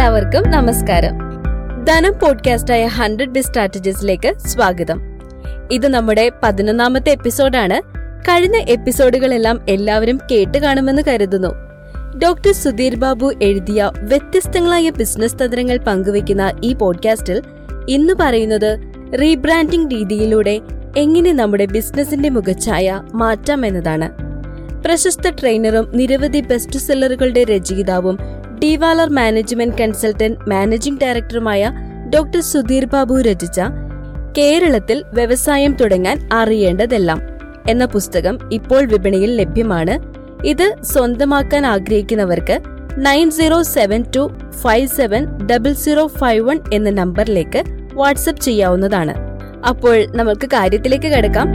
എല്ലാവർക്കും നമസ്കാരം. ധനം പോഡ്കാസ്റ്റായ ഹൺഡ്രഡ് ബി സ്ട്രാറ്റജീസിലേക്ക് സ്വാഗതം. ഇത് നമ്മുടെ പതിനൊന്നാമത്തെ എപ്പിസോഡാണ്. കഴിഞ്ഞ എപ്പിസോഡുകളെല്ലാം എല്ലാവരും കേട്ട് കാണുമെന്ന് കരുതുന്നു. ഡോക്ടർ സുധീർ ബാബു എഴുതിയ വ്യത്യസ്തങ്ങളായ ബിസിനസ് തന്ത്രങ്ങൾ പങ്കുവെക്കുന്ന ഈ പോഡ്കാസ്റ്റിൽ ഇന്ന് പറയുന്നത് റീബ്രാൻഡിംഗ് രീതിയിലൂടെ എങ്ങനെ നമ്മുടെ ബിസിനസിന്റെ മുഖച്ഛായ മാറ്റാം എന്നതാണ് പ്രശസ്ത ട്രെയിനറും നിരവധി ബെസ്റ്റ് സെല്ലറുകളുടെ രചയിതാവും ഡിവാലർ മാനേജ്മെന്റ് കൺസൾട്ടന്റ് മാനേജിംഗ് ഡയറക്ടറുമായ ഡോക്ടർ സുധീർ ബാബു രചിച്ച കേരളത്തിൽ വ്യവസായം തുടങ്ങാൻ അറിയേണ്ടതെല്ലാം എന്ന പുസ്തകം ഇപ്പോൾ വിപണിയിൽ ലഭ്യമാണ്. ഇത് സ്വന്തമാക്കാൻ ആഗ്രഹിക്കുന്നവർക്ക് nine zero seven two five seven double zero five one എന്ന നമ്പറിലേക്ക് വാട്സപ്പ് ചെയ്യാവുന്നതാണ്. അപ്പോൾ നമുക്ക് കാര്യത്തിലേക്ക് കിടക്കാം.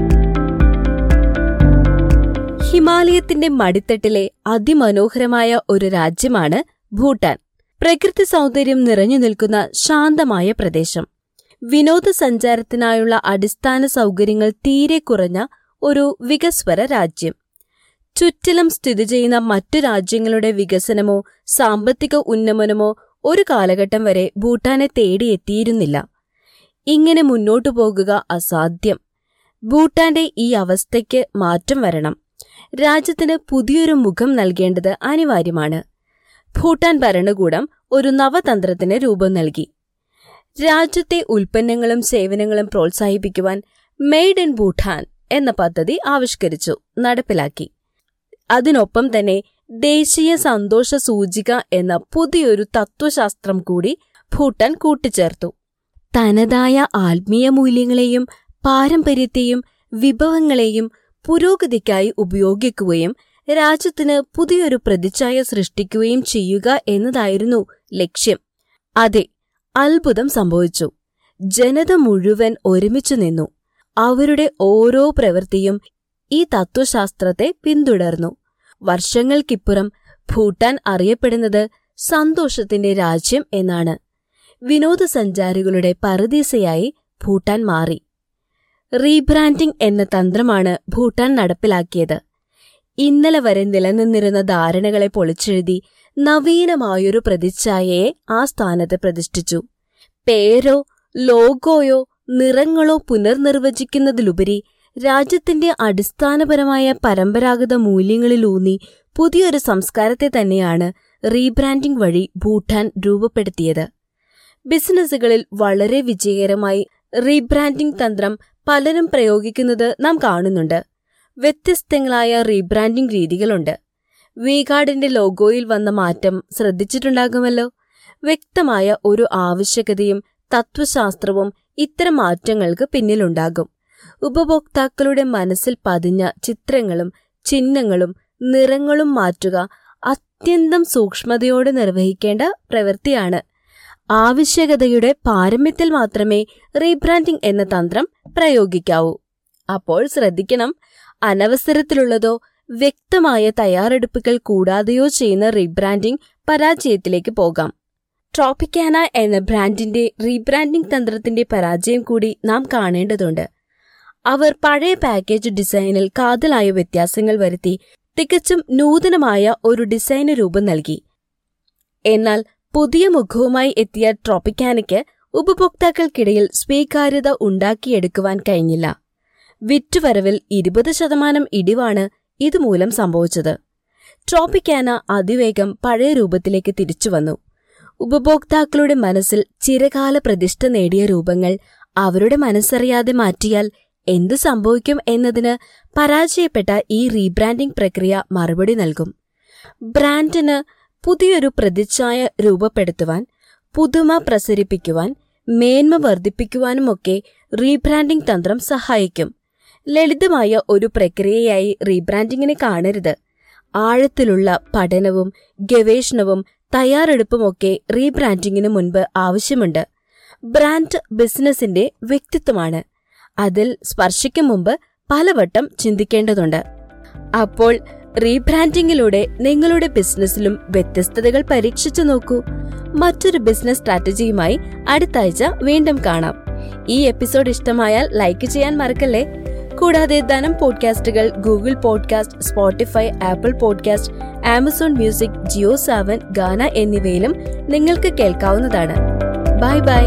ഹിമാലയത്തിന്റെ മടിത്തട്ടിലെ അതിമനോഹരമായ ഒരു രാജ്യമാണ് ഭൂട്ടാൻ. പ്രകൃതി സൗന്ദര്യം നിറഞ്ഞു നിൽക്കുന്ന ശാന്തമായ പ്രദേശം. വിനോദസഞ്ചാരത്തിനായുള്ള അടിസ്ഥാന സൗകര്യങ്ങൾ തീരെ കുറഞ്ഞ ഒരു വികസ്വര രാജ്യം. ചുറ്റിലും സ്ഥിതി ചെയ്യുന്ന മറ്റു രാജ്യങ്ങളുടെ വികസനമോ സാമ്പത്തിക ഉന്നമനമോ ഒരു കാലഘട്ടം വരെ ഭൂട്ടാനെ തേടിയെത്തിയിരുന്നില്ല. ഇങ്ങനെ മുന്നോട്ടു പോകുക അസാധ്യം. ഭൂട്ടാന്റെ ഈ അവസ്ഥയ്ക്ക് മാറ്റം വരണം. രാജ്യത്തിന് പുതിയൊരു മുഖം നൽകേണ്ടത് അനിവാര്യമാണ്. ഭൂട്ടാൻ ഭരണകൂടം ഒരു നവതന്ത്രത്തിന് രൂപം നൽകി. രാജ്യത്തെ ഉൽപ്പന്നങ്ങളും സേവനങ്ങളും പ്രോത്സാഹിപ്പിക്കുവാൻ മെയ്ഡ് ഇൻ ഭൂട്ടാൻ എന്ന പദ്ധതി ആവിഷ്കരിച്ചു നടപ്പിലാക്കി. അതിനൊപ്പം തന്നെ ദേശീയ സന്തോഷ സൂചിക എന്ന പുതിയൊരു തത്വശാസ്ത്രം കൂടി ഭൂട്ടാൻ കൂട്ടിച്ചേർത്തു. തനതായ ആത്മീയ മൂല്യങ്ങളെയും പാരമ്പര്യത്തെയും വിഭവങ്ങളെയും പുരോഗതിക്കായി ഉപയോഗിക്കുകയും രാജ്യത്തിന് പുതിയൊരു പ്രതിച്ഛായ സൃഷ്ടിക്കുകയും ചെയ്യുക എന്നതായിരുന്നു ലക്ഷ്യം. അതെ അത്ഭുതം സംഭവിച്ചു. ജനത മുഴുവൻ ഒരുമിച്ചു നിന്നു. അവരുടെ ഓരോ പ്രവൃത്തിയും ഈ തത്വശാസ്ത്രത്തെ പിന്തുടർന്നു. വർഷങ്ങൾക്കിപ്പുറം ഭൂട്ടാൻ അറിയപ്പെടുന്നത് സന്തോഷത്തിന്റെ രാജ്യം എന്നാണ്. വിനോദസഞ്ചാരികളുടെ പരദീസയായി ഭൂട്ടാൻ മാറി. റീബ്രാൻഡിംഗ് എന്ന തന്ത്രമാണ് ഭൂട്ടാൻ നടപ്പിലാക്കിയത്. ഇന്നലെ വരെ നിലനിന്നിരുന്ന ധാരണകളെ പൊളിച്ചെഴുതി നവീനമായൊരു പ്രതിച്ഛായയെ ആ സ്ഥാനത്ത് പ്രതിഷ്ഠിച്ചു. പേരോ ലോഗോയോ നിറങ്ങളോ പുനർനിർവചിക്കുന്നതിലുപരി രാജ്യത്തിന്റെ അടിസ്ഥാനപരമായ പരമ്പരാഗത മൂല്യങ്ങളിലൂന്നി പുതിയൊരു സംസ്കാരത്തെ തന്നെയാണ് റീബ്രാൻഡിംഗ് വഴി ഭൂട്ടാൻ രൂപപ്പെടുത്തിയത്. ബിസിനസ്സുകളിൽ വളരെ വിജയകരമായി റീബ്രാൻഡിംഗ് തന്ത്രം പലരും പ്രയോഗിക്കുന്നത് നാം കാണുന്നുണ്ട്. വ്യത്യസ്തങ്ങളായ റീബ്രാൻഡിംഗ് രീതികളുണ്ട്. വീഗാർഡിന്റെ ലോഗോയിൽ വന്ന മാറ്റം ശ്രദ്ധിച്ചിട്ടുണ്ടാകുമല്ലോ. വ്യക്തമായ ഒരു ആവശ്യകതയും തത്വശാസ്ത്രവും ഇത്തരം മാറ്റങ്ങൾക്ക് പിന്നിലുണ്ടാകും. ഉപഭോക്താക്കളുടെ മനസ്സിൽ പതിഞ്ഞ ചിത്രങ്ങളും ചിഹ്നങ്ങളും നിറങ്ങളും മാറ്റുക അത്യന്തം സൂക്ഷ്മതയോടെ നിർവഹിക്കേണ്ട പ്രവൃത്തിയാണ്. ആവശ്യകതയുടെ പാരമ്യത്തിൽ മാത്രമേ റീബ്രാൻഡിംഗ് എന്ന തന്ത്രം പ്രയോഗിക്കാവൂ. അപ്പോൾ ശ്രദ്ധിക്കണം അനവസരത്തിലുള്ളതോ വ്യക്തമായ തയ്യാറെടുപ്പുകൾ കൂടാതെയോ ചെയ്യുന്ന റീബ്രാൻഡിംഗ് പരാജയത്തിലേക്ക് പോകാം. ട്രോപ്പിക്കാന എന്ന ബ്രാൻഡിന്റെ റീബ്രാൻഡിംഗ് തന്ത്രത്തിന്റെ പരാജയം കൂടി നാം കാണേണ്ടതുണ്ട്. അവർ പഴയ പാക്കേജ് ഡിസൈനിൽ കാതലായ വ്യത്യാസങ്ങൾ വരുത്തി തികച്ചും നൂതനമായ ഒരു ഡിസൈന് രൂപം നൽകി. എന്നാൽ പുതിയ മുഖവുമായി എത്തിയ ട്രോപ്പിക്കാനയ്ക്ക് ഉപഭോക്താക്കൾക്കിടയിൽ സ്വീകാര്യത ഉണ്ടാക്കിയെടുക്കുവാൻ കഴിഞ്ഞില്ല. വിറ്റുവരവിൽ ഇരുപത് ശതമാനം ഇടിവാണ് ഇതുമൂലം സംഭവിച്ചത്. ട്രോപ്പിക്കാന അതിവേഗം പഴയ രൂപത്തിലേക്ക് തിരിച്ചുവന്നു. ഉപഭോക്താക്കളുടെ മനസ്സിൽ ചിരകാല പ്രതിഷ്ഠ നേടിയ രൂപങ്ങൾ അവരുടെ മനസ്സറിയാതെ മാറ്റിയാൽ എന്തു സംഭവിക്കും എന്നതിന് പരാജയപ്പെട്ട ഈ റീബ്രാൻഡിംഗ് പ്രക്രിയ മറുപടി നൽകും. ബ്രാൻഡിന് പുതിയൊരു പ്രതിച്ഛായ രൂപപ്പെടുത്തുവാൻ പുതുമ പ്രസരിപ്പിക്കുവാൻ മേന്മ വർദ്ധിപ്പിക്കുവാനുമൊക്കെ റീബ്രാൻഡിംഗ് തന്ത്രം സഹായിക്കും. ലളിതമായ ഒരു പ്രക്രിയയായി റീബ്രാൻഡിങ്ങിനെ കാണരുത്. ആഴത്തിലുള്ള പഠനവും ഗവേഷണവും തയ്യാറെടുപ്പുമൊക്കെ റീബ്രാൻഡിങ്ങിന് മുൻപ് ആവശ്യമുണ്ട്. ബ്രാൻഡ് ബിസിനസിന്റെ വ്യക്തിത്വമാണ്. അതിൽ സ്പർശിക്കും മുമ്പ് പലവട്ടം ചിന്തിക്കേണ്ടതുണ്ട്. അപ്പോൾ റീബ്രാൻഡിങ്ങിലൂടെ നിങ്ങളുടെ ബിസിനസ്സിലും വ്യത്യസ്തതകൾ പരീക്ഷിച്ചു നോക്കൂ. മറ്റൊരു ബിസിനസ് സ്ട്രാറ്റജിയുമായി അടുത്ത ആഴ്ച വീണ്ടും കാണാം. ഈ എപ്പിസോഡ് ഇഷ്ടമായാൽ ലൈക്ക് ചെയ്യാൻ മറക്കല്ലേ? കൂടാതെ ധനം പോഡ്കാസ്റ്റുകൾ Google podcast Spotify Apple podcast Amazon music Jio Saavn Gaana എന്നിവയിലും നിങ്ങൾക്ക് കേൾക്കാവുന്നതാണ്. Bye bye.